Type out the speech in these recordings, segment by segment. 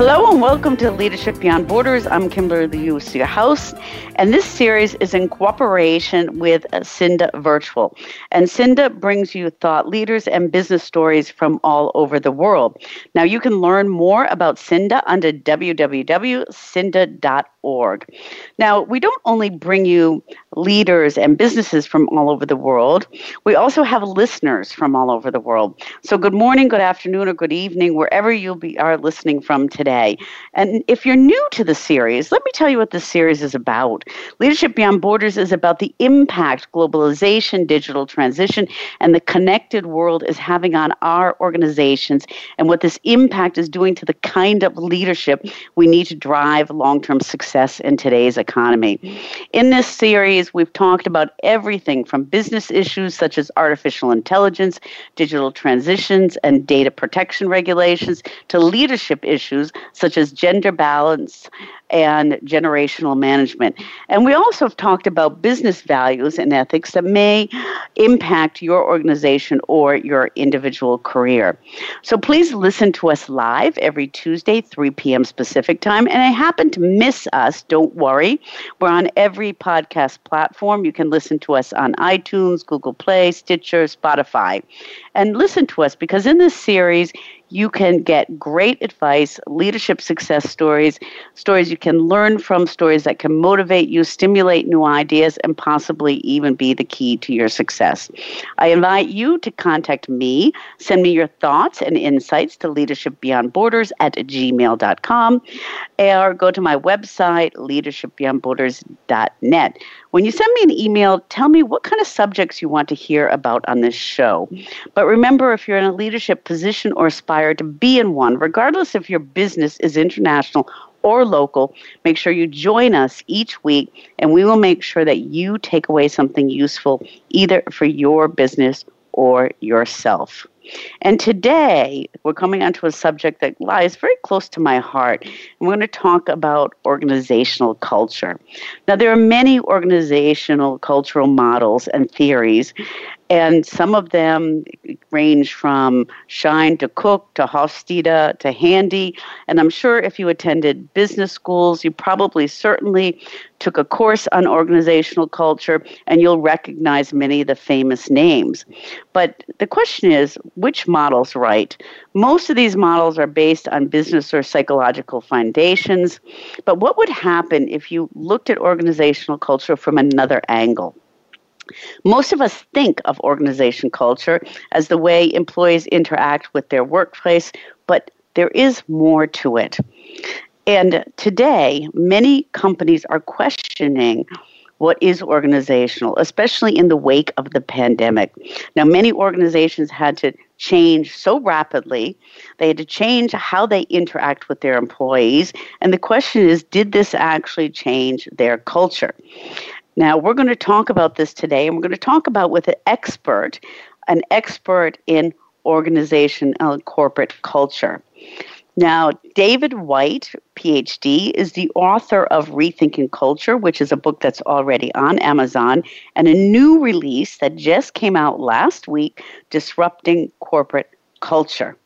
Hello and welcome to Leadership Beyond Borders. I'm Kimberly Lewis, your host, and this series is in cooperation with Cinda Virtual. And Cinda brings you thought leaders and business stories from all over the world. Now, you can learn more about Cinda under www.cinda.org. Now, we don't only bring you leaders and businesses from all over the world, we also have listeners from all over the world. So, good morning, good afternoon, or good evening, wherever you be, are listening from today. And if you're new to the series, let me tell you what this series is about. Leadership Beyond Borders is about the impact globalization, digital transition, and the connected world is having on our organizations and what this impact is doing to the kind of leadership we need to drive long term success in today's economy. In this series, we've talked about everything from business issues such as artificial intelligence, digital transitions, and data protection regulations to leadership issues such as gender balance and generational management. And we also have talked about business values and ethics that may impact your organization or your individual career. So please listen to us live every Tuesday, 3 p.m. Pacific time. And I happen to miss us, don't worry. We're on every podcast platform. You can listen to us on iTunes, Google Play, Stitcher, Spotify. And listen to us because in this series, you can get great advice, leadership success stories, stories you can learn from, stories that can motivate you, stimulate new ideas, and possibly even be the key to your success. I invite you to contact me. Send me your thoughts and insights to leadershipbeyondborders at gmail.com or go to my website, leadershipbeyondborders.net. When you send me an email, tell me what kind of subjects you want to hear about on this show. But remember, if you're in a leadership position or aspire to be in one, regardless if your business is international or local, make sure you join us each week and we will make sure that you take away something useful either for your business or yourself. And today, we're coming onto a subject that lies very close to my heart. And we're going to talk about organizational culture. Now, there are many organizational cultural models and theories, and some of them range from Schein to Cook to Hofstede to Handy. And I'm sure if you attended business schools, you probably certainly took a course on organizational culture and you'll recognize many of the famous names. But the question is which model's right? Most of these models are based on business or psychological foundations. But what would happen if you looked at organizational culture from another angle? Most of us think of organization culture as the way employees interact with their workplace, but there is more to it. And today, many companies are questioning what is organizational, especially in the wake of the pandemic. Now, many organizations had to change so rapidly, they had to change how they interact with their employees. And the question is did this actually change their culture? Now, we're going to talk about this today, and we're going to talk about with an expert, an expert in organization and corporate culture. Now, David White, PhD, is the author of Rethinking Culture, which is a book that's already on Amazon, and a new release that just came out last week, Disrupting Corporate Culture.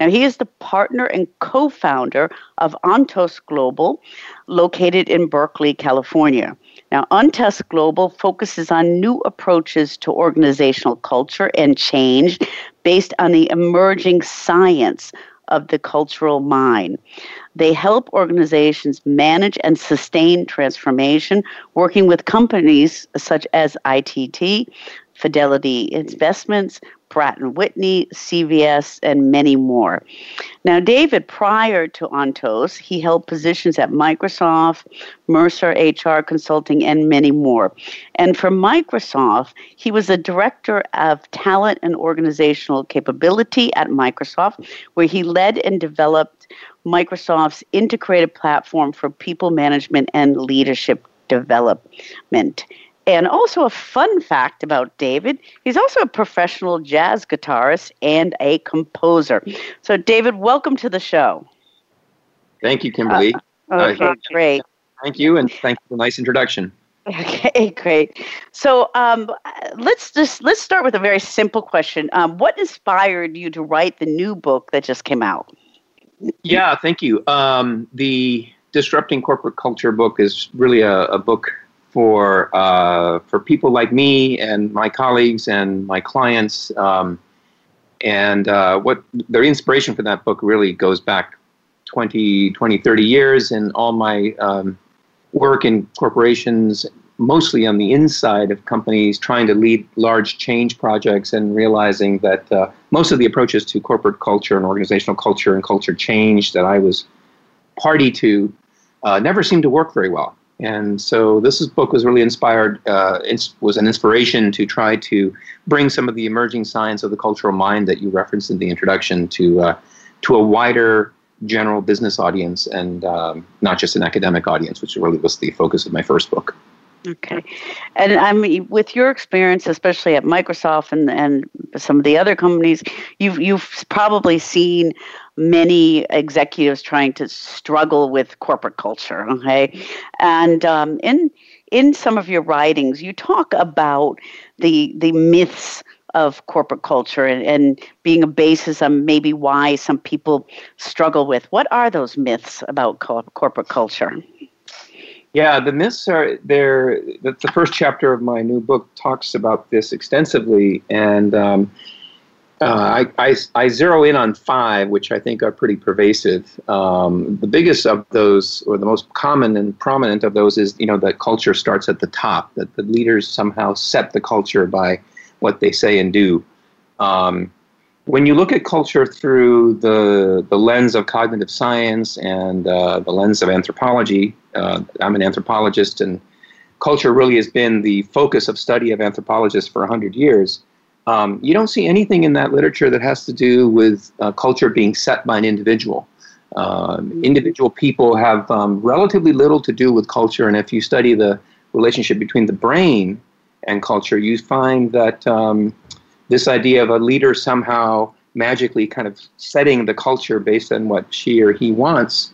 Now, he is the partner and co founder of Ontos Global, located in Berkeley, California. Now, Ontos Global focuses on new approaches to organizational culture and change based on the emerging science of the cultural mind. They help organizations manage and sustain transformation, working with companies such as ITT, Fidelity Investments, Pratt and Whitney, CVS, and many more. Now, David, prior to Ontos, he held positions at Microsoft, Mercer HR Consulting, and many more. And for Microsoft, he was the director of talent and organizational capability at Microsoft, where he led and developed Microsoft's integrated platform for people management and leadership development. And also, a fun fact about David he's also a professional jazz guitarist and a composer. So, David, welcome to the show. Thank you, Kimberly. Uh, okay, uh, great. Thank you, and thank you for the nice introduction. Okay, great. So um, let's just let's start with a very simple question. Um, what inspired you to write the new book that just came out? Yeah, thank you. Um, the Disrupting Corporate Culture book is really a, a book for uh, for people like me and my colleagues and my clients. Um, and uh, what their inspiration for that book really goes back 20, 20 30 years, and all my um, work in corporations, mostly on the inside of companies, trying to lead large change projects and realizing that uh, most of the approaches to corporate culture and organizational culture and culture change that I was party to uh, never seemed to work very well. And so this book was really inspired, uh, was an inspiration to try to bring some of the emerging science of the cultural mind that you referenced in the introduction to, uh, to a wider general business audience and um, not just an academic audience, which really was the focus of my first book. Okay, and I mean, with your experience, especially at Microsoft and and some of the other companies, you've you've probably seen many executives trying to struggle with corporate culture. Okay, and um, in in some of your writings, you talk about the the myths of corporate culture and, and being a basis on maybe why some people struggle with. What are those myths about co- corporate culture? Yeah, the myths are there. The, first chapter of my new book talks about this extensively, and um, uh, I, I, I, zero in on five, which I think are pretty pervasive. Um, the biggest of those, or the most common and prominent of those, is you know that culture starts at the top. That the leaders somehow set the culture by what they say and do. Um, when you look at culture through the the lens of cognitive science and uh, the lens of anthropology, uh, I'm an anthropologist, and culture really has been the focus of study of anthropologists for hundred years. Um, you don't see anything in that literature that has to do with uh, culture being set by an individual. Um, individual people have um, relatively little to do with culture, and if you study the relationship between the brain and culture, you find that um, this idea of a leader somehow magically kind of setting the culture based on what she or he wants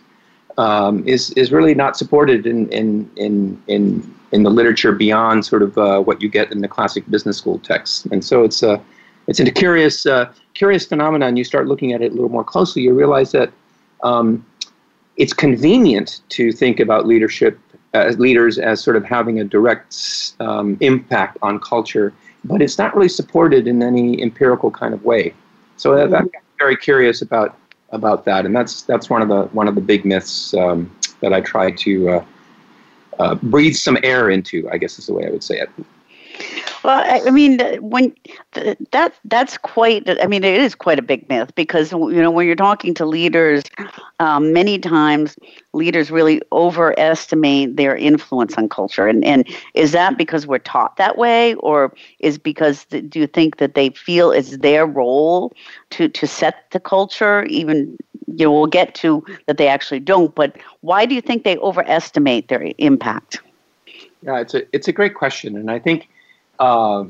um, is is really not supported in in in in, in the literature beyond sort of uh, what you get in the classic business school texts. And so it's a it's a curious uh, curious phenomenon. You start looking at it a little more closely, you realize that um, it's convenient to think about leadership as leaders as sort of having a direct um, impact on culture, but it's not really supported in any empirical kind of way. So mm-hmm. I'm very curious about about that, and that's that's one of the one of the big myths um, that I try to uh, uh, breathe some air into. I guess is the way I would say it. Well, I mean, when that that's quite. I mean, it is quite a big myth because you know when you're talking to leaders, um, many times leaders really overestimate their influence on culture. And and is that because we're taught that way, or is because do you think that they feel it's their role to to set the culture? Even you know, we'll get to that they actually don't. But why do you think they overestimate their impact? Yeah, it's a it's a great question, and I think uh,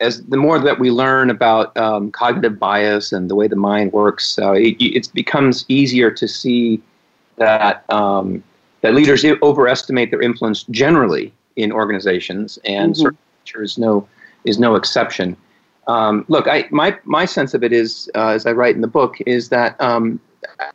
as the more that we learn about um, cognitive bias and the way the mind works, uh, it, it, becomes easier to see that um, that leaders overestimate their influence generally in organizations, and mm-hmm. is no is no exception. Um, look, I, my my sense of it is, uh, as I write in the book, is that um,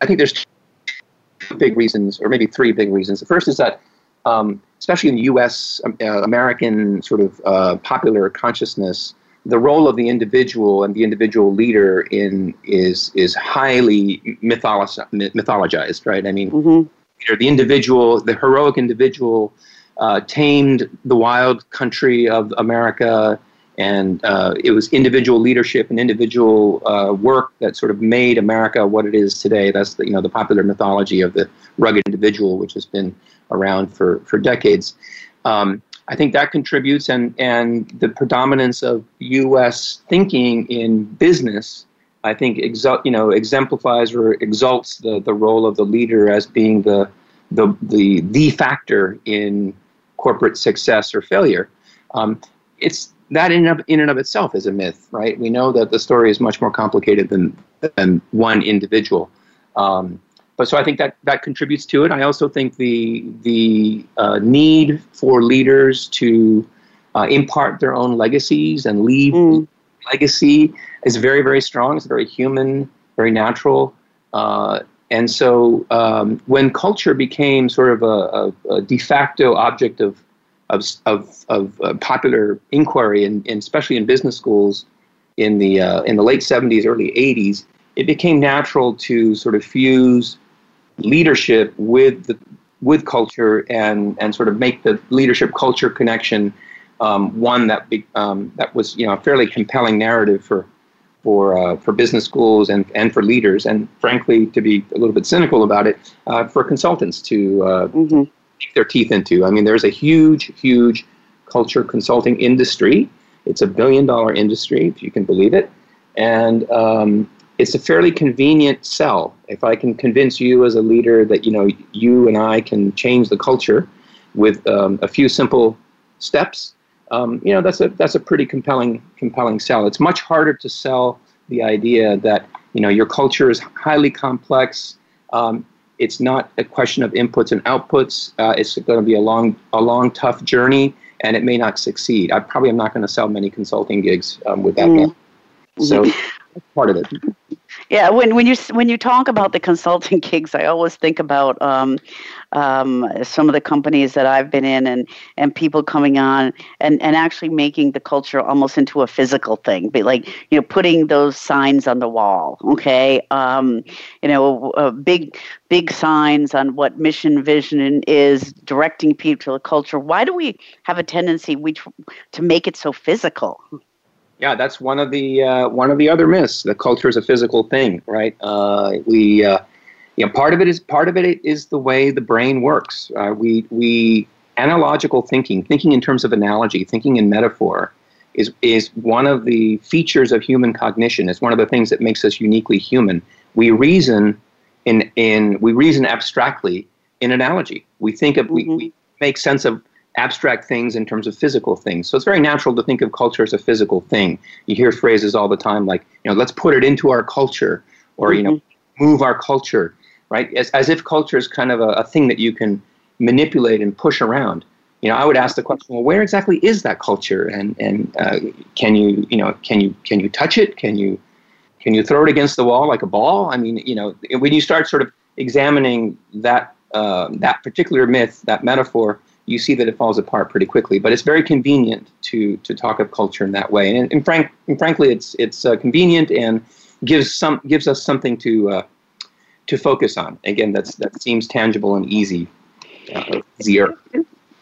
I think there's two big reasons, or maybe three big reasons. The first is that um, especially in the U.S. Um, uh, American sort of uh, popular consciousness, the role of the individual and the individual leader in is is highly mythologized, right? I mean, mm-hmm. the individual, the heroic individual, uh, tamed the wild country of America, and uh, it was individual leadership and individual uh, work that sort of made America what it is today. That's the you know the popular mythology of the rugged individual, which has been around for, for decades. Um, I think that contributes, and, and the predominance of U.S. thinking in business, I think, exu- you know, exemplifies or exalts the, the role of the leader as being the, the, the, the factor in corporate success or failure. Um, it's that in, of, in and of itself is a myth, right? We know that the story is much more complicated than, than one individual. Um, so I think that that contributes to it. I also think the the uh, need for leaders to uh, impart their own legacies and leave mm. legacy is very very strong. It's very human, very natural. Uh, and so um, when culture became sort of a, a, a de facto object of of, of, of uh, popular inquiry, and, and, especially in business schools in the uh, in the late 70s, early 80s, it became natural to sort of fuse leadership with the, with culture and and sort of make the leadership culture connection um, one that be, um, that was you know a fairly compelling narrative for for uh, for business schools and and for leaders and frankly to be a little bit cynical about it uh, for consultants to uh, mm-hmm. their teeth into. I mean, there's a huge huge culture consulting industry. It's a billion dollar industry if you can believe it, and um, it's a fairly convenient sell. If I can convince you as a leader that you know you and I can change the culture with um, a few simple steps, um, you know that's a that's a pretty compelling compelling sell. It's much harder to sell the idea that you know your culture is highly complex. Um, it's not a question of inputs and outputs. Uh, it's going to be a long a long tough journey, and it may not succeed. I probably am not going to sell many consulting gigs um, with that. Mm. So part of it. Yeah, when when you when you talk about the consulting gigs, I always think about um, um, some of the companies that I've been in, and and people coming on and and actually making the culture almost into a physical thing, but like you know putting those signs on the wall. Okay, um, you know, uh, big big signs on what mission vision is, directing people to the culture. Why do we have a tendency we to make it so physical? Yeah, that's one of the uh, one of the other myths. The culture is a physical thing, right? Uh, we, uh, you know, part of it is part of it is the way the brain works. Uh, we we analogical thinking, thinking in terms of analogy, thinking in metaphor, is is one of the features of human cognition. It's one of the things that makes us uniquely human. We reason in in we reason abstractly in analogy. We think of mm-hmm. we, we make sense of abstract things in terms of physical things. So it's very natural to think of culture as a physical thing. You hear phrases all the time like, you know, let's put it into our culture or, mm-hmm. you know, mm-hmm. move our culture, right? As, as if culture is kind of a, a thing that you can manipulate and push around. You know, I would ask the question, well, where exactly is that culture? And, and uh, can you, you know, can you, can you touch it? Can you, can you throw it against the wall like a ball? I mean, you know, when you start sort of examining that, uh, that particular myth, that metaphor, you see that it falls apart pretty quickly. But it's very convenient to to talk of culture in that way, and, and, frank, and frankly, it's it's uh, convenient and gives some gives us something to uh, to focus on. Again, that's that seems tangible and easy, uh, easier.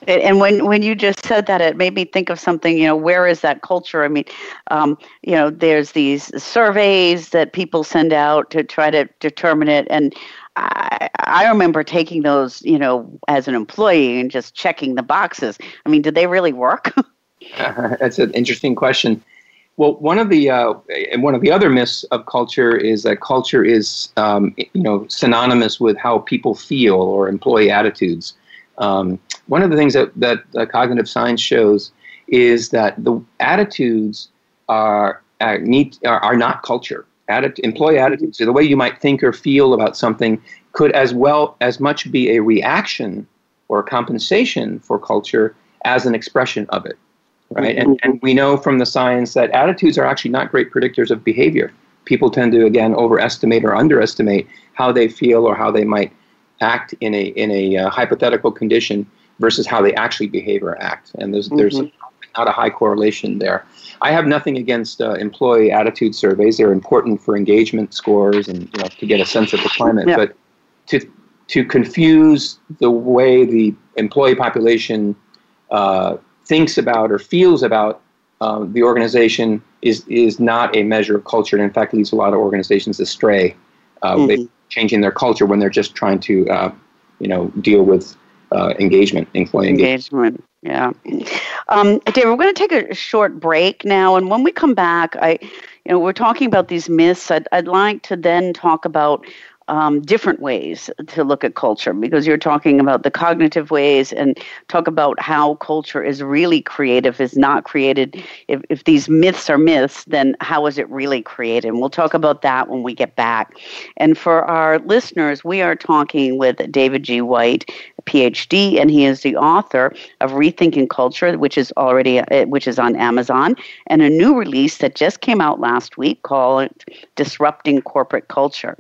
And when when you just said that, it made me think of something. You know, where is that culture? I mean, um, you know, there's these surveys that people send out to try to determine it, and I, remember taking those, you know, as an employee and just checking the boxes. I mean, did they really work? uh, that's an interesting question. Well, one of the uh, one of the other myths of culture is that culture is um, you know synonymous with how people feel or employee attitudes. Um, one of the things that that uh, cognitive science shows is that the attitudes are are, need, are, are not culture atti- employee attitudes, so the way you might think or feel about something, could as well as much be a reaction or a compensation for culture as an expression of it. Right? Mm-hmm. And, and we know from the science that attitudes are actually not great predictors of behavior. People tend to, again, overestimate or underestimate how they feel or how they might act in a, in a uh, hypothetical condition versus how they actually behave or act. And there's, mm-hmm. there's not a high correlation there. I have nothing against uh, employee attitude surveys. They're important for engagement scores and you know, to get a sense of the climate. Yeah. But to to confuse the way the employee population uh, thinks about or feels about uh, the organization is is not a measure of culture, and in fact leads a lot of organizations astray. Uh, mm-hmm. Changing their culture when they're just trying to, uh, you know, deal with uh, engagement, employee engagement. engagement. Yeah. Um, David, we're going to take a short break now, and when we come back, I, you know, we're talking about these myths. I'd, I'd like to then talk about um, different ways to look at culture because you're talking about the cognitive ways and talk about how culture is really creative, is not created. If, if these myths are myths, then how is it really created? And we'll talk about that when we get back. And for our listeners, we are talking with David G. White, PhD, and he is the author of Rethinking Culture, which is already uh, which is on Amazon, and a new release that just came out last week called Disrupting Corporate Culture.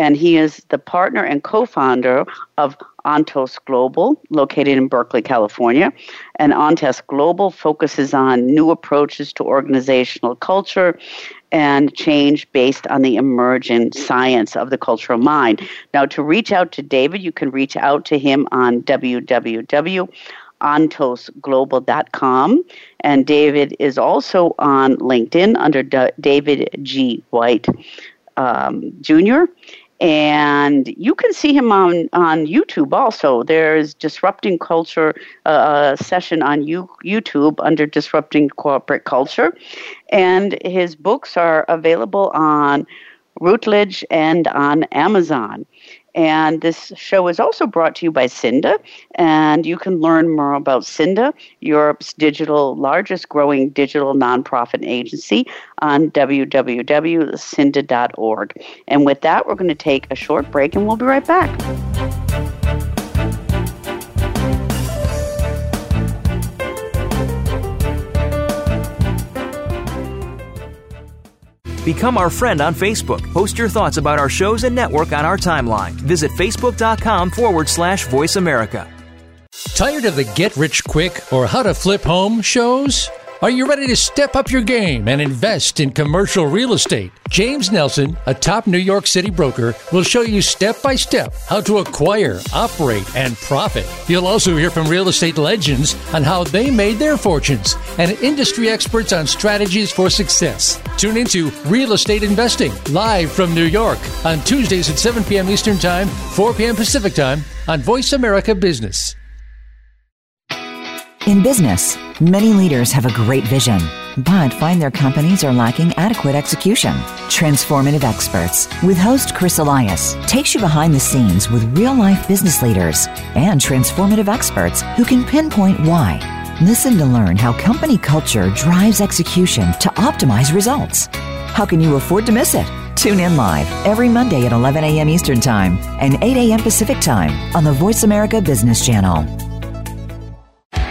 And he is the partner and co-founder of Ontos Global, located in Berkeley, California. And Ontos Global focuses on new approaches to organizational culture and change based on the emergent science of the cultural mind. Now, to reach out to David, you can reach out to him on www.ontosglobal.com. And David is also on LinkedIn under D- David G. White um, Jr and you can see him on, on YouTube also. There's Disrupting Culture uh, session on you, YouTube under Disrupting Corporate Culture, and his books are available on Routledge and on Amazon. And this show is also brought to you by Cinda, and you can learn more about Cinda, Europe's digital largest growing digital nonprofit agency, on www.cinda.org. And with that, we're going to take a short break, and we'll be right back. Become our friend on Facebook. Post your thoughts about our shows and network on our timeline. Visit facebook.com forward slash voice America. Tired of the get rich quick or how to flip home shows? Are you ready to step up your game and invest in commercial real estate? James Nelson, a top New York City broker, will show you step by step how to acquire, operate, and profit. You'll also hear from real estate legends on how they made their fortunes and industry experts on strategies for success. Tune into Real Estate Investing live from New York on Tuesdays at 7 p.m. Eastern Time, 4 p.m. Pacific Time on Voice America Business. In business, many leaders have a great vision, but find their companies are lacking adequate execution. Transformative Experts with host Chris Elias takes you behind the scenes with real life business leaders and transformative experts who can pinpoint why. Listen to learn how company culture drives execution to optimize results. How can you afford to miss it? Tune in live every Monday at 11 a.m. Eastern Time and 8 a.m. Pacific Time on the Voice America Business Channel.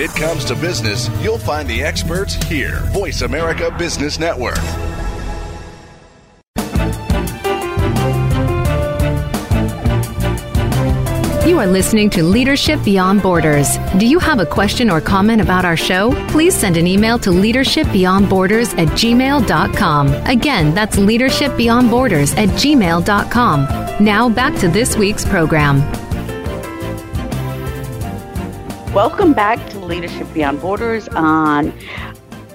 When it comes to business, you'll find the experts here. Voice America Business Network. You are listening to Leadership Beyond Borders. Do you have a question or comment about our show? Please send an email to leadershipbeyondborders at gmail.com. Again, that's leadershipbeyondborders at gmail.com. Now back to this week's program. Welcome back to Leadership Beyond Borders on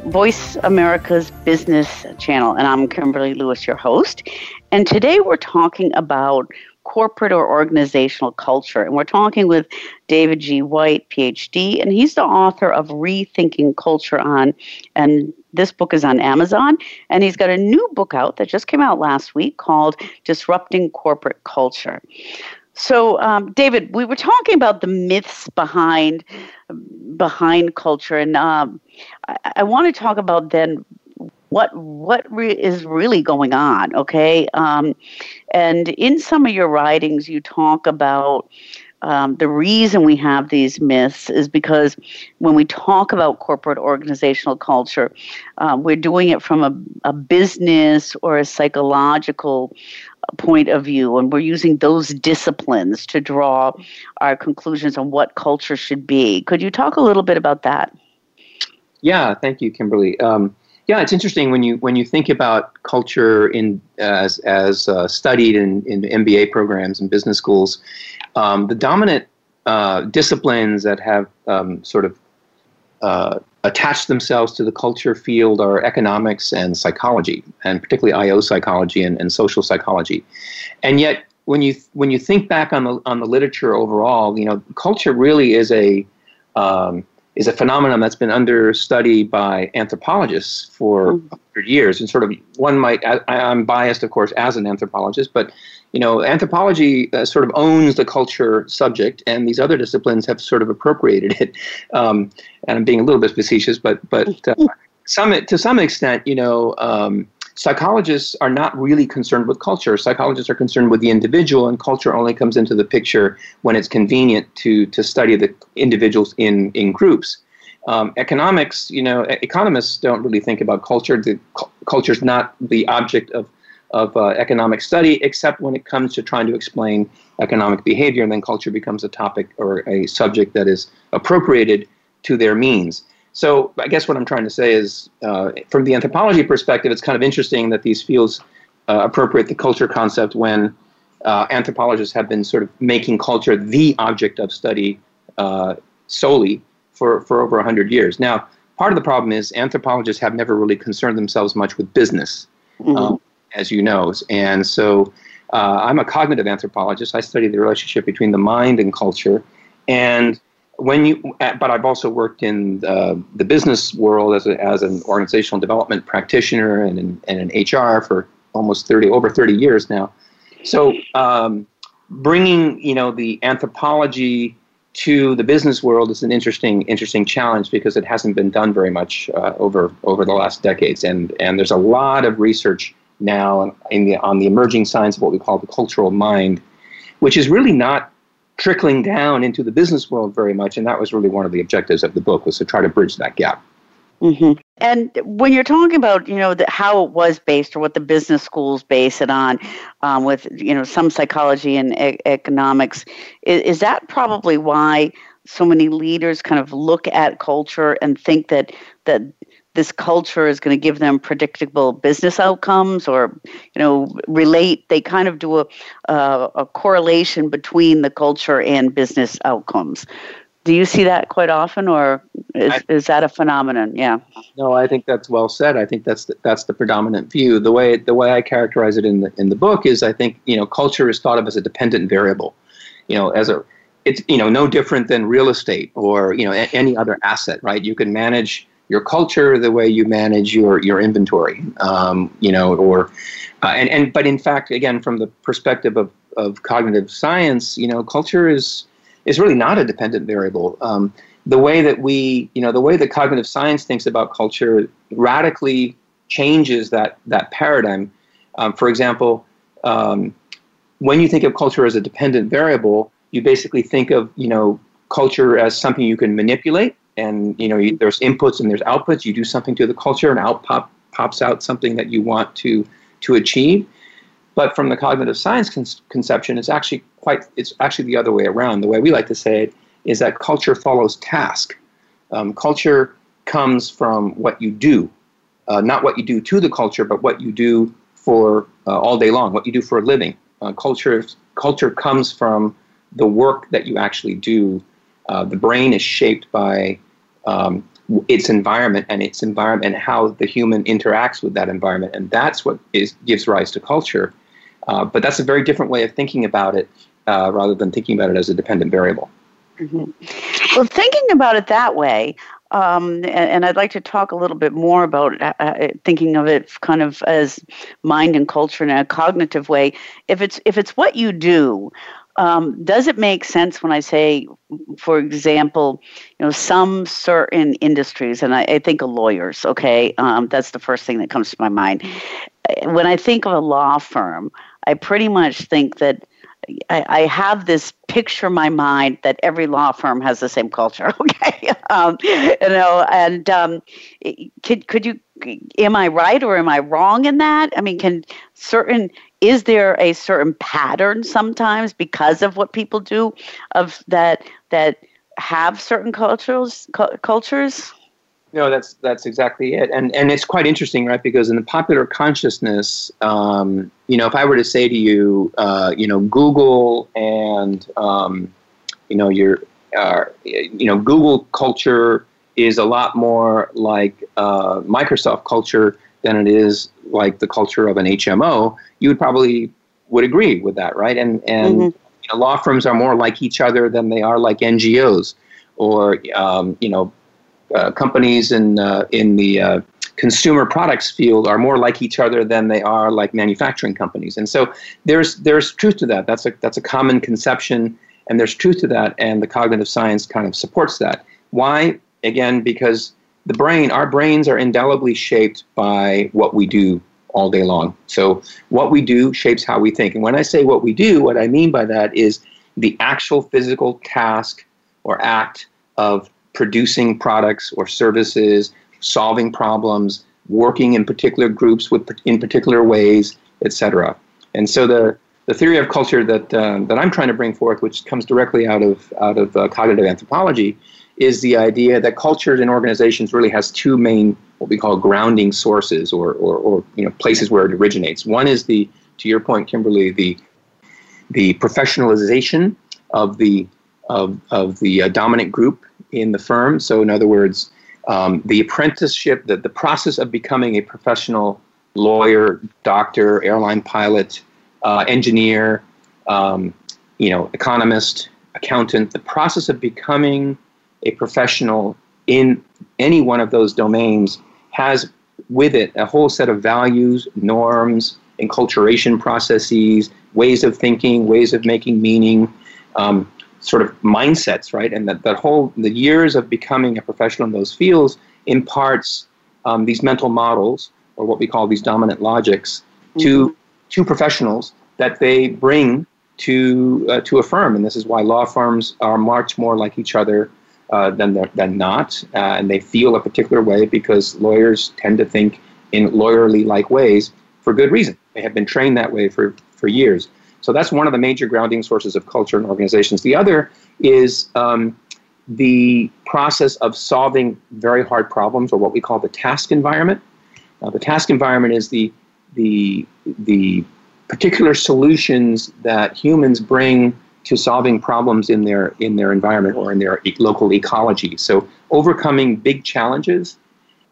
Voice America's Business Channel. And I'm Kimberly Lewis, your host. And today we're talking about corporate or organizational culture. And we're talking with David G. White, PhD, and he's the author of Rethinking Culture on, and this book is on Amazon. And he's got a new book out that just came out last week called Disrupting Corporate Culture. So, um, David, we were talking about the myths behind behind culture, and um, I, I want to talk about then what what re- is really going on. Okay, um, and in some of your writings, you talk about. Um, the reason we have these myths is because when we talk about corporate organizational culture, um, we're doing it from a, a business or a psychological point of view, and we're using those disciplines to draw our conclusions on what culture should be. Could you talk a little bit about that? Yeah, thank you, Kimberly. Um, Yeah, it's interesting when you when you think about culture in as as uh, studied in, in MBA programs and business schools. Um, the dominant uh, disciplines that have um, sort of uh, attached themselves to the culture field are economics and psychology, and particularly IO psychology and, and social psychology. And yet, when you when you think back on the on the literature overall, you know, culture really is a um, is a phenomenon that's been under study by anthropologists for mm. 100 years. And sort of one might, I, am biased, of course, as an anthropologist, but you know, anthropology uh, sort of owns the culture subject, and these other disciplines have sort of appropriated it. Um, and I'm being a little bit facetious, but but uh, some to some extent, you know. Um, psychologists are not really concerned with culture. Psychologists are concerned with the individual, and culture only comes into the picture when it's convenient to to study the individuals in in groups. Um, economics, you know, economists don't really think about culture. The cu- is not the object of of uh, economic study, except when it comes to trying to explain economic behavior, and then culture becomes a topic or a subject that is appropriated to their means. So I guess what I'm trying to say is, uh, from the anthropology perspective, it's kind of interesting that these fields uh, appropriate the culture concept when uh, anthropologists have been sort of making culture the object of study uh, solely for, for over 100 years. Now, part of the problem is anthropologists have never really concerned themselves much with business, mm-hmm. um, as you know. And so uh, I'm a cognitive anthropologist. I study the relationship between the mind and culture. And when you, uh, but I've also worked in the, the business world as, a, as an organizational development practitioner and in, and in HR for almost 30, over 30 years now. So um, bringing, you know, the anthropology to the business world is an interesting, interesting challenge because it hasn't been done very much uh, over, over the last decades. And, and there's a lot of research now the, on the emerging science of what we call the cultural mind, which is really not trickling down into the business world very much, and that was really one of the objectives of the book was to try to bridge that gap. Mm-hmm. And when you're talking about, you know, the, how it was based or what the business schools base it on, um, with you know some psychology and e- economics, is, is that probably why so many leaders kind of look at culture and think that that this culture is going to give them predictable business outcomes or you know relate they kind of do a, uh, a correlation between the culture and business outcomes. Do you see that quite often or is, I, is that a phenomenon? Yeah. No i think that's well said. I think that's the, that's the predominant view. The way the way i characterize it in the in the book is i think you know culture is thought of as a dependent variable. You know as a it's you know no different than real estate or you know any other asset right? You can manage your culture, the way you manage your your inventory, um, you know, or uh, and and but in fact, again, from the perspective of of cognitive science, you know, culture is is really not a dependent variable. Um, the way that we, you know, the way that cognitive science thinks about culture radically changes that that paradigm. Um, for example, um, when you think of culture as a dependent variable, you basically think of you know culture as something you can manipulate and you know you, there's inputs and there's outputs. You do something to the culture, and out pop, pops out something that you want to to achieve. But from the cognitive science con- conception, it's actually quite it's actually the other way around. The way we like to say it is that culture follows task. Um, culture comes from what you do, uh, not what you do to the culture, but what you do for uh, all day long, what you do for a living. Uh, culture culture comes from the work that you actually do. Uh, the brain is shaped by um, its environment and its environment and how the human interacts with that environment, and that's what is gives rise to culture. Uh, but that's a very different way of thinking about it, uh, rather than thinking about it as a dependent variable. Mm-hmm. Well, thinking about it that way, um, and, and, I'd like to talk a little bit more about uh, uh, thinking of it kind of as mind and culture in a cognitive way. If it's if it's what you do, um, does it make sense when I say, for example, you know, some certain industries, and I, I think of lawyers, okay, um, that's the first thing that comes to my mind. When I think of a law firm, I pretty much think that I, I have this picture in my mind that every law firm has the same culture, okay, um, you know, and um, could could you am I right or am I wrong in that? I mean, can certain is there a certain pattern sometimes because of what people do of that that have certain cultures cu- cultures? No, that's that's exactly it, and and it's quite interesting, right? Because in the popular consciousness, um, you know, if I were to say to you, uh, you know, Google and um, you know your, uh, you know, Google culture is a lot more like uh, Microsoft culture than it is like the culture of an HMO. You would probably would agree with that, right? And and mm-hmm. you know, law firms are more like each other than they are like NGOs, or um, you know uh, companies in uh, in the uh, consumer products field are more like each other than they are like manufacturing companies. And so there's there's truth to that. That's a that's a common conception, and there's truth to that. And the cognitive science kind of supports that. Why? Again, because the brain, our brains are indelibly shaped by what we do all day long. So what we do shapes how we think. And when I say what we do, what I mean by that is the actual physical task or act of producing products or services, solving problems, working in particular groups with in particular ways, etc. And so the the theory of culture that uh, that I'm trying to bring forth, which comes directly out of out of uh, cognitive anthropology, is the idea that cultures in organizations really has two main what we call grounding sources or, or, or you know places where it originates. One is the to your point, Kimberly, the the professionalization of the of, of the uh, dominant group in the firm. So, in other words, um, the apprenticeship, the, the process of becoming a professional lawyer, doctor, airline pilot, uh, engineer, um, you know, economist, accountant, the process of becoming a professional in any one of those domains has with it a whole set of values, norms, enculturation processes, ways of thinking, ways of making meaning. Um, sort of mindsets, right? And that, that whole, the years of becoming a professional in those fields imparts um, these mental models, or what we call these dominant logics, mm-hmm. to, to professionals that they bring to, uh, to a firm. And this is why law firms are much more like each other uh, than, than not. Uh, and they feel a particular way because lawyers tend to think in lawyerly like ways for good reason. They have been trained that way for, for years. So that's one of the major grounding sources of culture in organizations. The other is um, the process of solving very hard problems, or what we call the task environment. The task environment is the the the particular solutions that humans bring to solving problems in their in their environment or in their local ecology. So overcoming big challenges,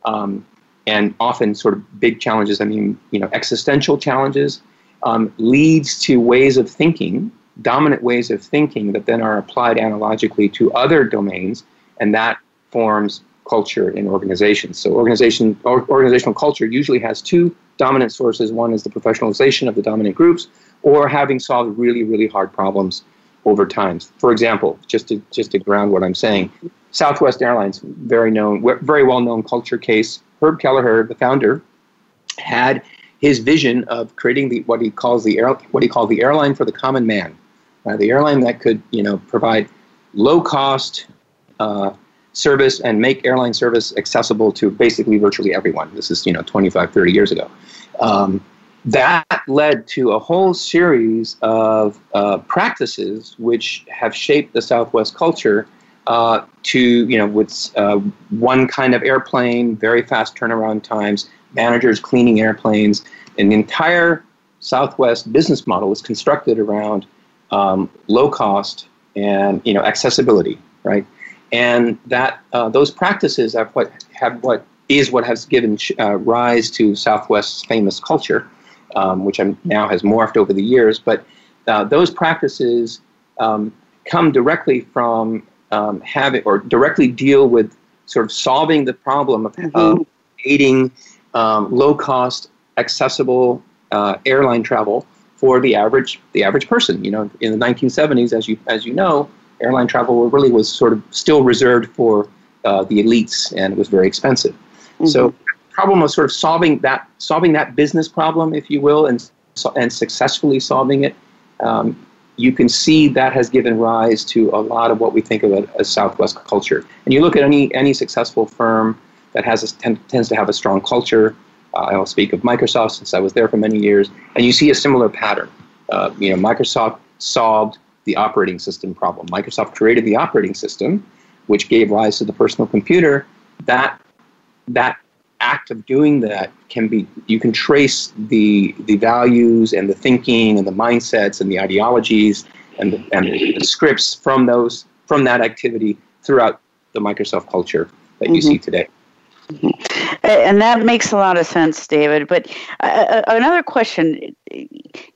um, and often sort of big challenges. I mean, you know, existential challenges um, leads to ways of thinking, dominant ways of thinking that then are applied analogically to other domains, and that forms culture in organizations. So organization or, organizational culture usually has two dominant sources. One is the professionalization of the dominant groups, or having solved really, really hard problems over time. For example, just to just to ground what I'm saying, Southwest Airlines, very known, very well known culture case. Herb Kelleher, the founder, had his vision of creating the what he calls the air, what he called the airline for the common man, uh, the airline that could you know provide low cost uh, service and make airline service accessible to basically virtually everyone. This is you know 25, 30 years ago. Um, that led to a whole series of uh, practices which have shaped the Southwest culture uh, to you know with uh, one kind of airplane, very fast turnaround times, managers cleaning airplanes, and the entire Southwest business model is constructed around um, low cost and you know accessibility, right? And that uh, those practices have what have what is what has given uh, rise to Southwest's famous culture, um, which I'm, now has morphed over the years. But uh, those practices um, come directly from um, having or directly deal with sort of solving the problem of mm-hmm. aiding um, low cost, accessible uh, airline travel for the average the average person. You know, in the 1970s, as you as you know, airline travel really was sort of still reserved for uh, the elites, and it was very expensive. Mm-hmm. So, problem of sort of solving that solving that business problem, if you will, and and successfully solving it. Um, you can see that has given rise to a lot of what we think of as Southwest culture. And you look at any any successful firm that has a, tends to have a strong culture. Uh, I'll speak of Microsoft since I was there for many years, and you see a similar pattern. Uh, you know, Microsoft solved the operating system problem. Microsoft created the operating system, which gave rise to the personal computer. That that act of doing that can be you can trace the the values and the thinking and the mindsets and the ideologies and the, and the, scripts from those from that activity throughout the Microsoft culture that you mm-hmm. see today. And that makes a lot of sense, David. But uh, uh, another question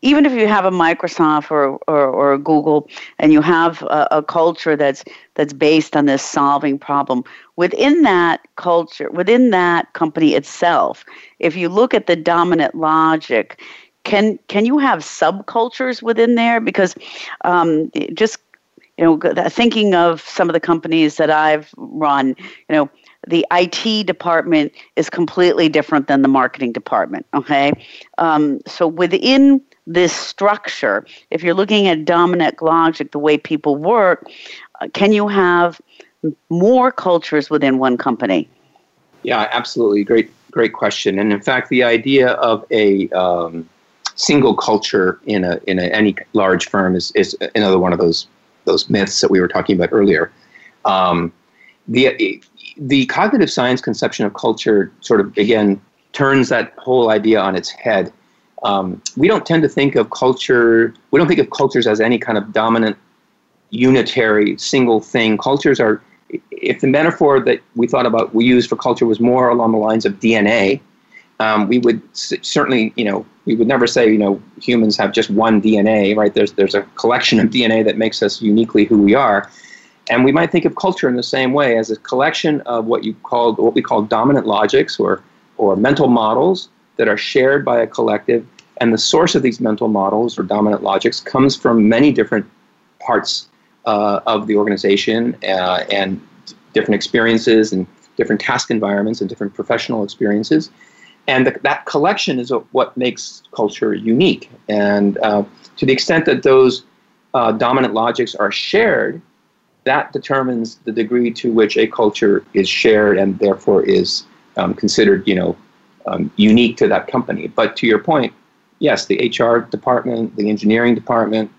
even if you have a Microsoft or, or, or a Google and you have a, a, culture that's, that's based on this solving problem, within that culture, within that company itself, if you look at the dominant logic, can, can you have subcultures within there? Because um, just you know, thinking of some of the companies that I've run, you know, the IT department is completely different than the marketing department. Okay, um, so within this structure, if you're looking at dominant logic, the way people work, uh, can you have more cultures within one company? Yeah, absolutely. Great, great question. And in fact, the idea of a um, single culture in a in a, any large firm is is another one of those those myths that we were talking about earlier. Um, the the cognitive science conception of culture sort of again turns that whole idea on its head. Um, we don't tend to think of culture. We don't think of cultures as any kind of dominant, unitary, single thing. Cultures are. If the metaphor that we thought about we used for culture was more along the lines of DNA, um, we would certainly, you know, we would never say, you know, humans have just one DNA, right? There's there's a collection of DNA that makes us uniquely who we are. And we might think of culture in the same way as a collection of what you call what we call dominant logics or or mental models that are shared by a collective. And the source of these mental models or dominant logics comes from many different parts uh, of the organization uh, and different experiences and different task environments and different professional experiences. And the, that collection is what makes culture unique. And uh, to the extent that those uh, dominant logics are shared, that determines the degree to which a culture is shared and therefore is um, considered, you know, um, unique to that company. But to your point, yes, the HR department, the engineering department,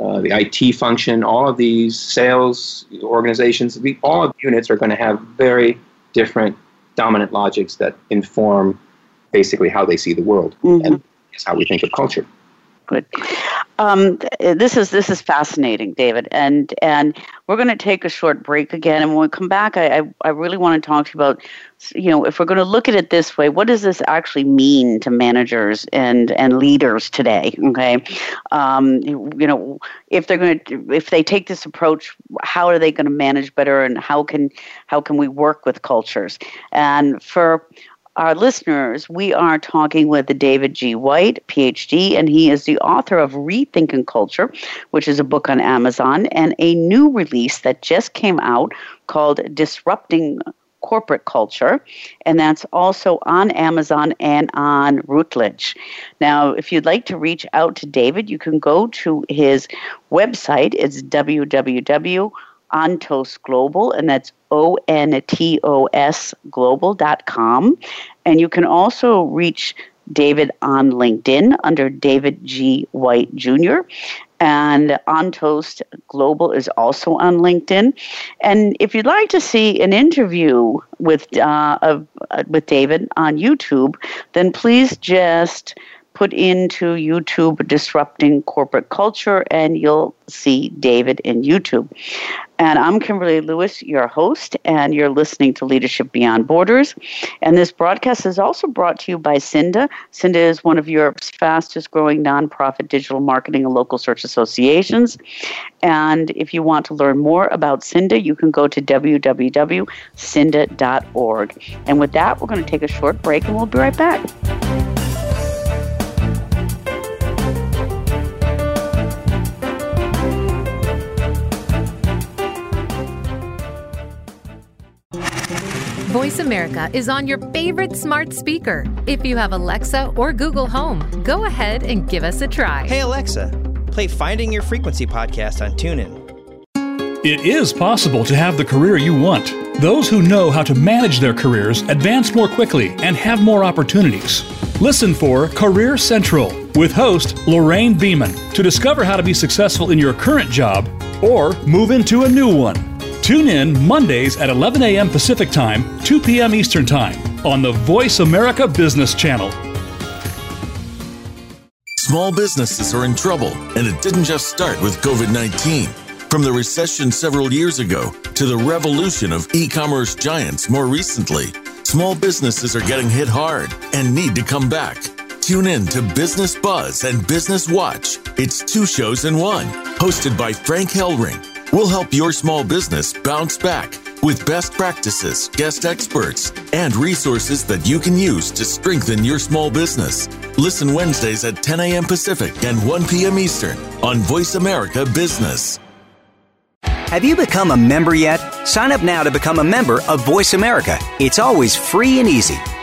uh, the IT function, all of these sales organizations, all of the units are going to have very different dominant logics that inform basically how they see the world mm-hmm. and is how we think of culture. Good. Um, this is this is fascinating, David, and and we're going to take a short break again, and when we come back, I, I, I really want to talk to you about, you know, if we're going to look at it this way, what does this actually mean to managers and and leaders today? Okay, um, you know, if they're going to if they take this approach, how are they going to manage better, and how can how can we work with cultures? And for our listeners, we are talking with David G. White, PhD, and he is the author of Rethinking Culture, which is a book on Amazon, and a new release that just came out called Disrupting corporate culture, and that's also on Amazon and on Routledge. Now, if you'd like to reach out to David, you can go to his website. It's www Ontos Global, and that's O N T O S global.com. And you can also reach David on LinkedIn under David G. White Jr. And Ontos Global is also on LinkedIn. And if you'd like to see an interview with uh, uh, with David on YouTube, then please just put into YouTube disrupting corporate culture, and you'll see David in YouTube. And I'm Kimberly Lewis, your host, and you're listening to Leadership Beyond Borders. And this broadcast is also brought to you by Cinda. Cinda is one of Europe's fastest growing nonprofit digital marketing and local search associations. And if you want to learn more about Cinda, you can go to www.cinda.org. And with that, we're going to take a short break and we'll be right back. Voice America is on your favorite smart speaker. If you have Alexa or Google Home, go ahead and give us a try. Hey, Alexa, play Finding Your Frequency podcast on TuneIn. It is possible to have the career you want. Those who know how to manage their careers advance more quickly and have more opportunities. Listen for Career Central with host Lorraine Beeman to discover how to be successful in your current job or move into a new one. Tune in Mondays at 11 a.m. Pacific Time, 2 p.m. Eastern Time. on the Voice America Business Channel. Small businesses are in trouble, and it didn't just start with COVID 19. From the recession several years ago to the revolution of e commerce giants more recently, small businesses are getting hit hard and need to come back. Tune in to Business Buzz and Business Watch. It's two shows in one, hosted by Frank Hellring. We'll help your small business bounce back with best practices, guest experts, and resources that you can use to strengthen your small business. Listen Wednesdays at 10 a.m. Pacific and 1 p.m. Eastern on Voice America Business. Have you become a member yet? Sign up now to become a member of Voice America. It's always free and easy.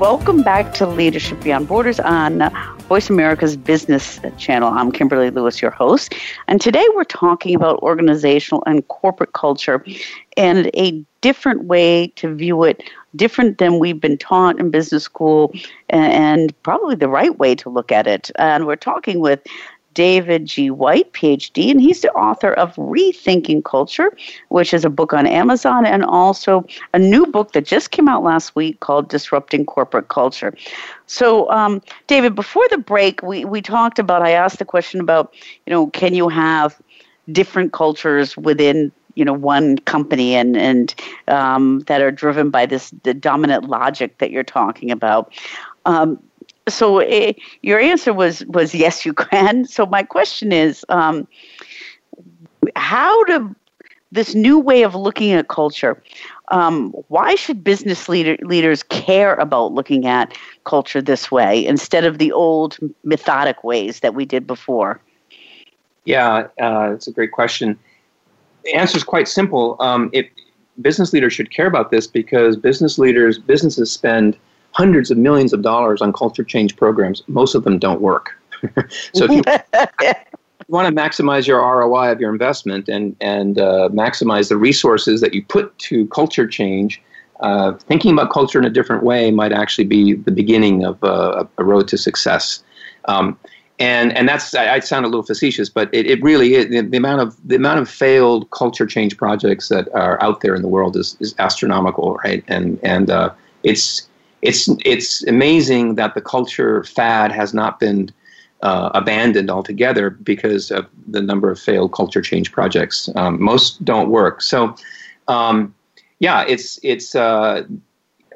Welcome back to Leadership Beyond Borders on Voice America's Business Channel. I'm Kimberly Lewis, your host. And today we're talking about organizational and corporate culture and a different way to view it, different than we've been taught in business school, and probably the right way to look at it. And we're talking with David G. White, PhD, and he's the author of Rethinking Culture, which is a book on Amazon, and also a new book that just came out last week called Disrupting Corporate Culture. So, um, David, before the break, we, we talked about, I asked the question about, you know, can you have different cultures within you know one company and and um, that are driven by this the dominant logic that you're talking about. Um, so uh, your answer was was yes, you can. So my question is, um, how do this new way of looking at culture? Um, why should business leader, leaders care about looking at culture this way instead of the old methodic ways that we did before? Yeah, uh, it's a great question. The answer is quite simple. Um, it, business leaders should care about this because business leaders, businesses spend hundreds of millions of dollars on culture change programs. Most of them don't work. so if you, want to maximize your ROI of your investment and and uh, maximize the resources that you put to culture change, uh, thinking about culture in a different way might actually be the beginning of uh, a road to success. Um, and and that's I, I, sound a little facetious, but it, it really is, the, the, amount of the amount of failed culture change projects that are out there in the world is, is astronomical, right? And and uh, it's it's it's amazing that the culture fad has not been uh, abandoned altogether because of the number of failed culture change projects. Um, most don't work. So, um, yeah, it's it's uh,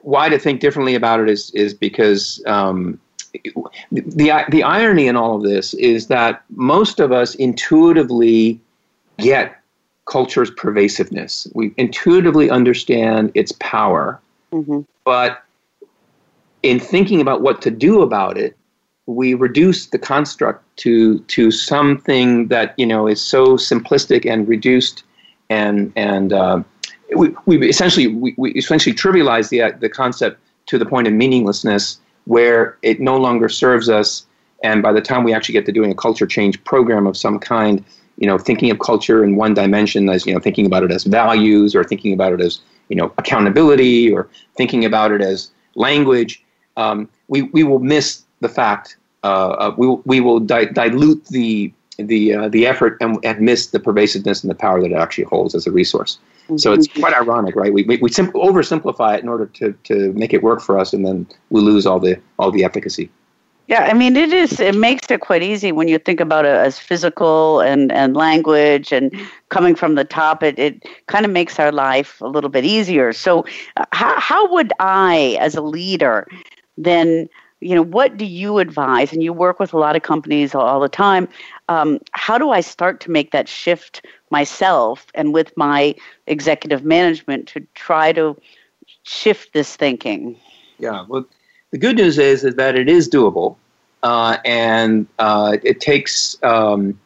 why to think differently about it is is because um, the the irony in all of this is that most of us intuitively get culture's pervasiveness. We intuitively understand its power, mm-hmm. but in thinking about what to do about it, we reduce the construct to to something that you know is so simplistic and reduced, and and uh, we, we essentially we, we essentially trivialize the the concept to the point of meaninglessness, where it no longer serves us. And by the time we actually get to doing a culture change program of some kind, you know, thinking of culture in one dimension as you know, thinking about it as values, or thinking about it as you know, accountability, or thinking about it as language um, we, we will miss the fact, uh, we, we will di- dilute the, the, uh, the effort and, and miss the pervasiveness and the power that it actually holds as a resource. Mm-hmm. So it's quite ironic, right? We, we, we sim- oversimplify it in order to, to make it work for us, and then we lose all the, all the efficacy. Yeah, I mean, it is. It makes it quite easy when you think about it as physical and and language and coming from the top. It it kind of makes our life a little bit easier. So, uh, how how would I, as a leader, then you know, what do you advise? And you work with a lot of companies all the time. Um, how do I start to make that shift myself and with my executive management to try to shift this thinking? Yeah, well, the good news is, is that it is doable, uh, and uh, it takes um,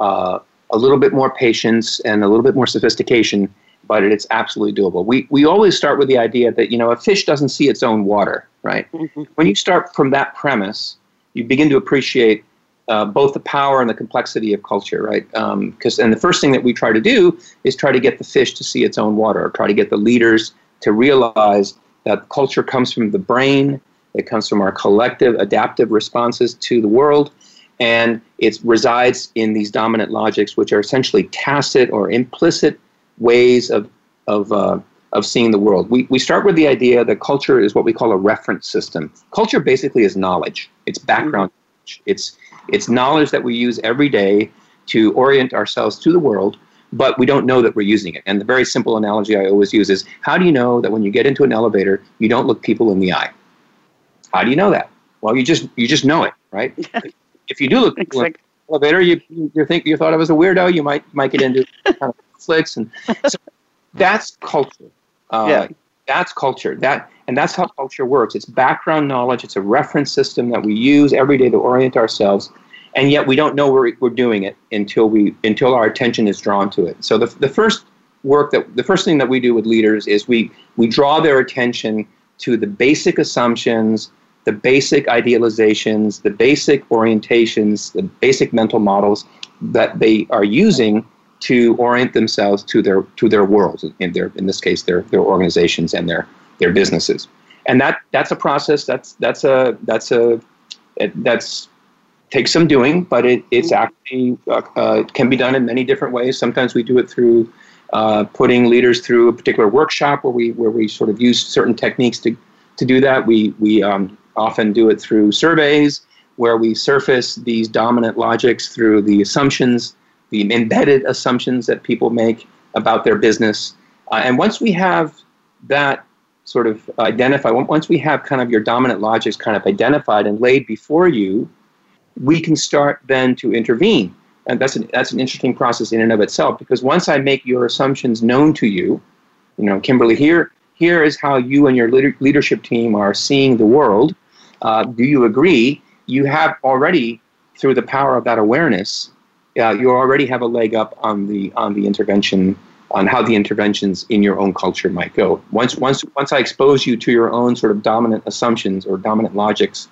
uh, a little bit more patience and a little bit more sophistication, but it's absolutely doable. We, we always start with the idea that, you know, a fish doesn't see its own water, right? Mm-hmm. When you start from that premise, you begin to appreciate uh, both the power and the complexity of culture, right? Because um, and the first thing that we try to do is try to get the fish to see its own water, or try to get the leaders to realize that culture comes from the brain, it comes from our collective adaptive responses to the world, and it resides in these dominant logics, which are essentially tacit or implicit ways of of uh, of seeing the world. We we start with the idea that culture is what we call a reference system. Culture basically is knowledge. It's background. Mm-hmm. It's it's knowledge that we use every day to orient ourselves to the world, but we don't know that we're using it. And the very simple analogy I always use is: How do you know that when you get into an elevator, you don't look people in the eye? How do you know that? Well, you just you just know it, right? if you do look like, elevator, you you think you thought I was a weirdo, you might might get into kind of conflicts, and so that's culture. Uh, yeah. That's culture. That and that's how culture works. It's background knowledge. It's a reference system that we use every day to orient ourselves, and yet we don't know we're, we're doing it until we until our attention is drawn to it. So the the first work that the first thing that we do with leaders is we we draw their attention to the basic assumptions the basic idealizations, the basic orientations, the basic mental models that they are using to orient themselves to their to their worlds in their in this case their their organizations and their their businesses. And that that's a process that's that's a that's a it, that's takes some doing but it, it's actually uh, uh, can be done in many different ways. Sometimes we do it through uh, putting leaders through a particular workshop where we where we sort of use certain techniques to to do that. We we um, often do it through surveys where we surface these dominant logics through the assumptions, the embedded assumptions that people make about their business. Uh, and once we have that sort of identified, once we have kind of your dominant logics kind of identified and laid before you, we can start then to intervene. And that's an, that's an interesting process in and of itself because once I make your assumptions known to you, you know, Kimberly, here, here is how you and your leadership team are seeing the world. Uh, do you agree? You have already, through the power of that awareness, uh, you already have a leg up on the on the intervention on how the interventions in your own culture might go. Once once once I expose you to your own sort of dominant assumptions or dominant logics,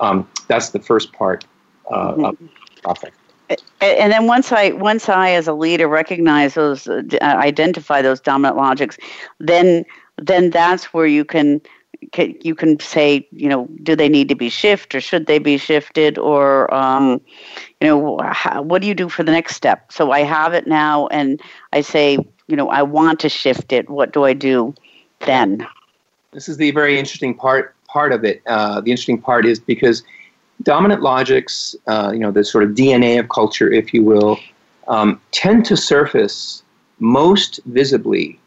um, that's the first part uh, mm-hmm. of the and then once I once I as a leader recognize those uh, identify those dominant logics, then then that's where you can you can say, you know, do they need to be shifted or should they be shifted or, um, you know, how, what do you do for the next step? So I have it now and I say, you know, I want to shift it. What do I do then? This is the very interesting part part of it. Uh, the interesting part is because dominant logics, uh, you know, the sort of DNA of culture, if you will, um, tend to surface most visibly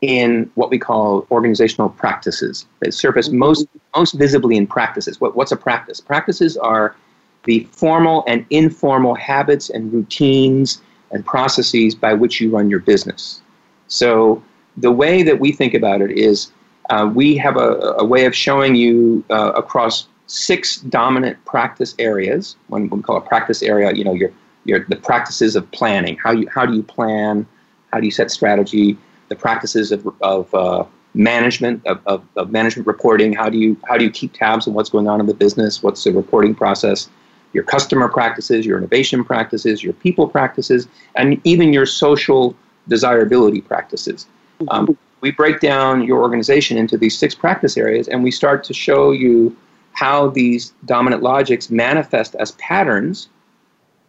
in what we call organizational practices. They surface mm-hmm. most most visibly in practices. What, what's a practice? Practices are the formal and informal habits and routines and processes by which you run your business. So the way that we think about it is uh, we have a, a, way of showing you uh, across six dominant practice areas. One we call a practice area, you know, your your the practices of planning. How you how do you plan? How do you set strategy? The practices of, of uh, management of, of, of, management reporting. How do you how do you keep tabs on what's going on in the business? What's the reporting process? Your customer practices, your innovation practices, your people practices, and even your social desirability practices. Um, we break down your organization into these six practice areas, and we start to show you how these dominant logics manifest as patterns,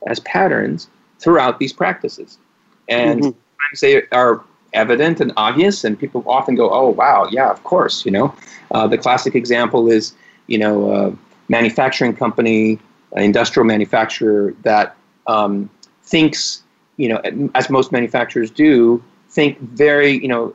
as patterns throughout these practices. And mm-hmm. sometimes they are evident and obvious, and people often go, "Oh, wow, yeah, of course." You know, uh, the classic example is, you know, a manufacturing company, an industrial manufacturer that um, thinks, you know, as most manufacturers do, think very, you know,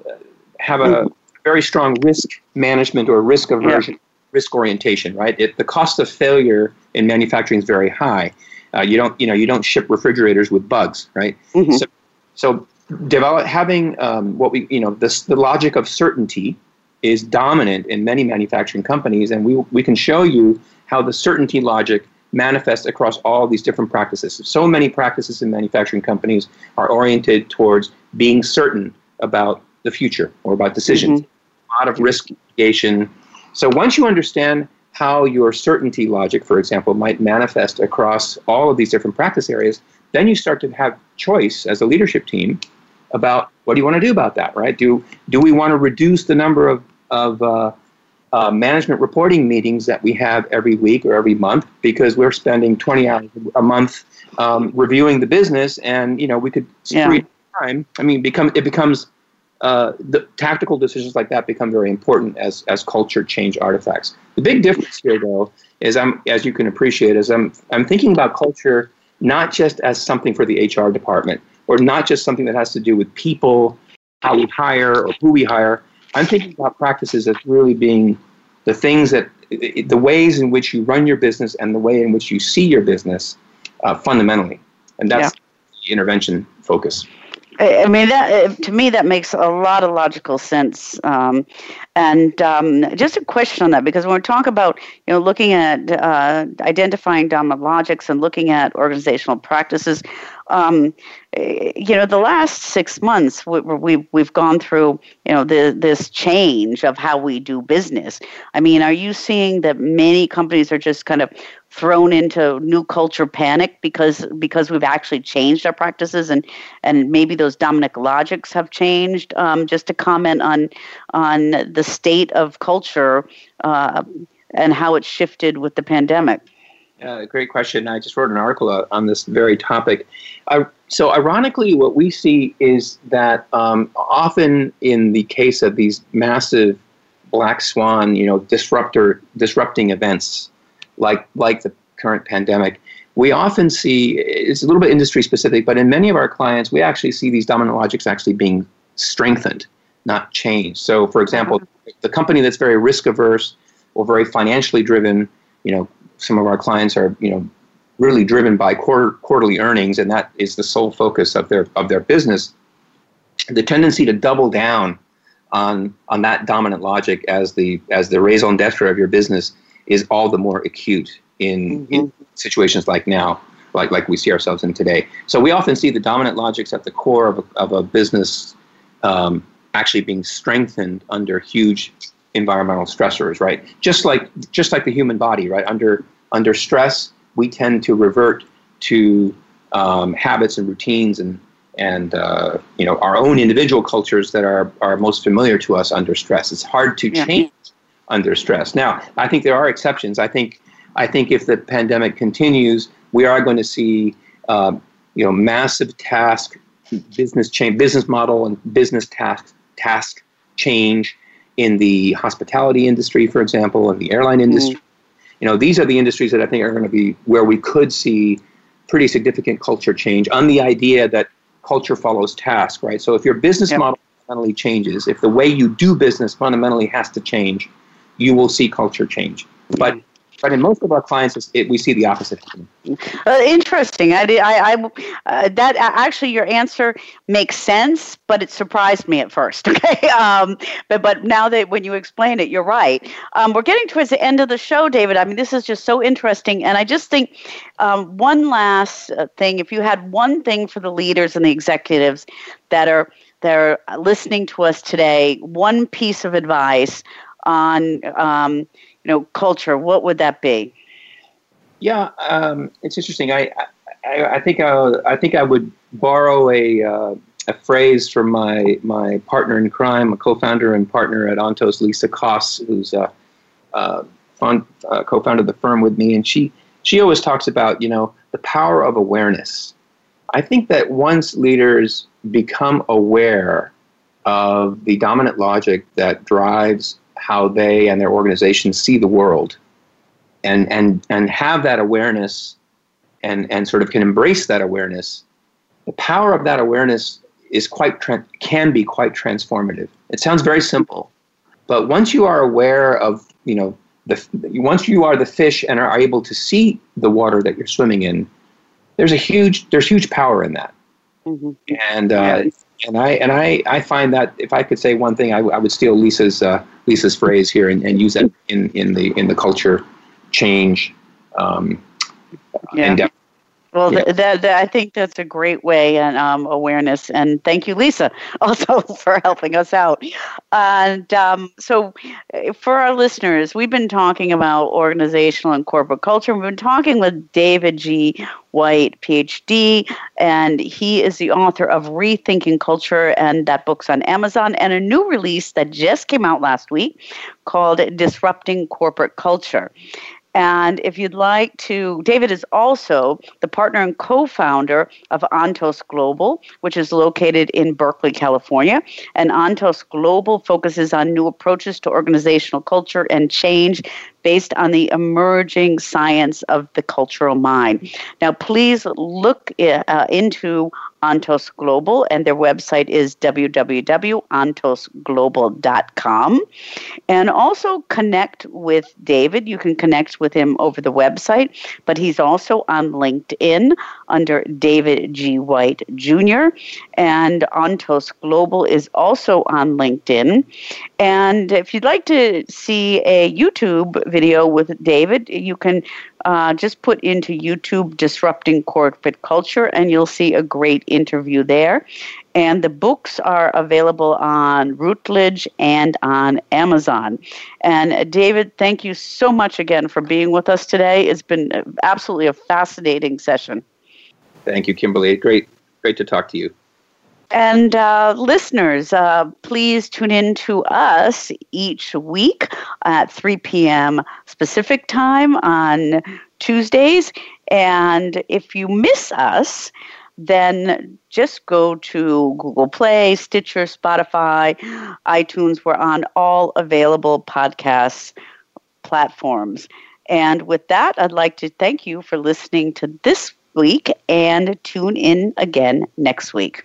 have a very strong risk management or risk aversion. Yeah. risk orientation, right? It, the cost of failure in manufacturing is very high. Uh, you don't, you know, you don't ship refrigerators with bugs, right? Mm-hmm. So, so develop having um, what we, you know, this, the logic of certainty is dominant in many manufacturing companies, and we we can show you how the certainty logic manifests across all these different practices. So many practices in manufacturing companies are oriented towards being certain about the future or about decisions. Mm-hmm. A lot of risk mitigation. So once you understand how your certainty logic, for example, might manifest across all of these different practice areas, then you start to have choice as a leadership team about what do you want to do about that, right? Do do we want to reduce the number of of uh, uh, management reporting meetings that we have every week or every month because we're spending 20 hours a month um, reviewing the business, and you know we could yeah. time. I mean, become it becomes uh, the tactical decisions like that become very important as as culture change artifacts. The big difference here, though, is I'm as you can appreciate, is I'm I'm thinking about culture not just as something for the HR department or not just something that has to do with people, how we hire or who we hire. I'm thinking about practices as really being the things that the ways in which you run your business and the way in which you see your business uh, fundamentally, and that's yeah. the intervention focus. I mean, that to me that makes a lot of logical sense. Um, and um, just a question on that, because when we talk about you know looking at uh, identifying dominant logics and looking at organizational practices, um, you know, the last six months we, we, we've gone through, you know, the, this change of how we do business. I mean, are you seeing that many companies are just kind of thrown into new culture panic because because we've actually changed our practices and and maybe those dominant logics have changed? Um, just to comment on on the state of culture uh, and how it shifted with the pandemic. Uh, great question. I just wrote an article on this very topic. Uh, so, ironically, what we see is that um, often in the case of these massive black swan, you know, disruptor disrupting events like like the current pandemic, we often see it's a little bit industry specific, but in many of our clients, we actually see these dominant logics actually being strengthened, not changed. So, for example, the company that's very risk averse or very financially driven, you know, some of our clients are you know really driven by quarter, quarterly earnings, and that is the sole focus of their of their business. The tendency to double down on on that dominant logic as the as the raison d'être of your business is all the more acute in, mm-hmm. in situations like now, like like we see ourselves in today. So we often see the dominant logics at the core of a, of a business um, actually being strengthened under huge environmental stressors, right? Just like just like the human body, right? Under under stress, we tend to revert to um, habits and routines and and uh, you know our own individual cultures that are are most familiar to us under stress. It's hard to yeah. change under stress. Now, I think there are exceptions. I think I think if the pandemic continues, we are going to see uh, you know massive task business change, business model and business task task change in the hospitality industry, for example, and the airline industry. Mm. You know, these are the industries that I think are going to be where we could see pretty significant culture change on the idea that culture follows task, right? So if your business yep. model fundamentally changes, if the way you do business fundamentally has to change, you will see culture change. But but in most of our clients, it, we see the opposite. Uh, interesting. I, I, I uh, that actually your answer makes sense, but it surprised me at first. Okay, um, but but now that when you explain it, you're right. Um, we're getting towards the end of the show, David. I mean, this is just so interesting, and I just think um, one last uh, thing. If you had one thing for the leaders and the executives that are that are listening to us today, one piece of advice on um, you know, culture, what would that be? Yeah, um, it's interesting. I, I, I think I, uh, I think I would borrow a uh, a phrase from my my partner in crime, a co-founder and partner at Ontos, Lisa Koss, who's a, uh, fund, uh, co-founded the firm with me, and she she always talks about you know the power of awareness. I think that once leaders become aware of the dominant logic that drives how they and their organizations see the world and and and have that awareness and and sort of can embrace that awareness the power of that awareness is quite can be quite transformative it sounds very simple but once you are aware of you know the once you are the fish and are able to see the water that you're swimming in, there's a huge there's huge power in that. Mm-hmm. And uh, and I and I, I find that if I could say one thing, I, I would steal Lisa's uh, Lisa's phrase here and, and use that in, in the in the culture change um, yeah. endeavor. Well, yeah. th- that, that, I think that's a great way and um, awareness. And thank you, Lisa, also for helping us out. And um, so, eh, for our listeners, we've been talking about organizational and corporate culture. We've been talking with David G. White, PhD, and he is the author of Rethinking Culture, and that book's on Amazon, and a new release that just came out last week called Disrupting Corporate Culture. And if you'd like to, David is also the partner and co founder of Ontos Global, which is located in Berkeley, California. And Ontos Global focuses on new approaches to organizational culture and change based on the emerging science of the cultural mind. Now, please look uh, into Ontos Global, and their website is www.ontosglobal.com. And also connect with David. You can connect with him over the website, but he's also on LinkedIn under David G. White Jr. And Ontos Global is also on LinkedIn. And if you'd like to see a YouTube video with David, you can uh, just put into YouTube Disrupting Corporate Culture, and you'll see a great interview there. And the books are available on Routledge and on Amazon. And uh, David, thank you so much again for being with us today. It's been absolutely a fascinating session. Thank you, Kimberly. Great, great to talk to you. And uh, listeners, uh, please tune in to us each week at 3 p.m. Pacific time on Tuesdays. And if you miss us, then just go to Google Play, Stitcher, Spotify, iTunes. We're on all available podcast platforms. And with that, I'd like to thank you for listening to this week and tune in again next week.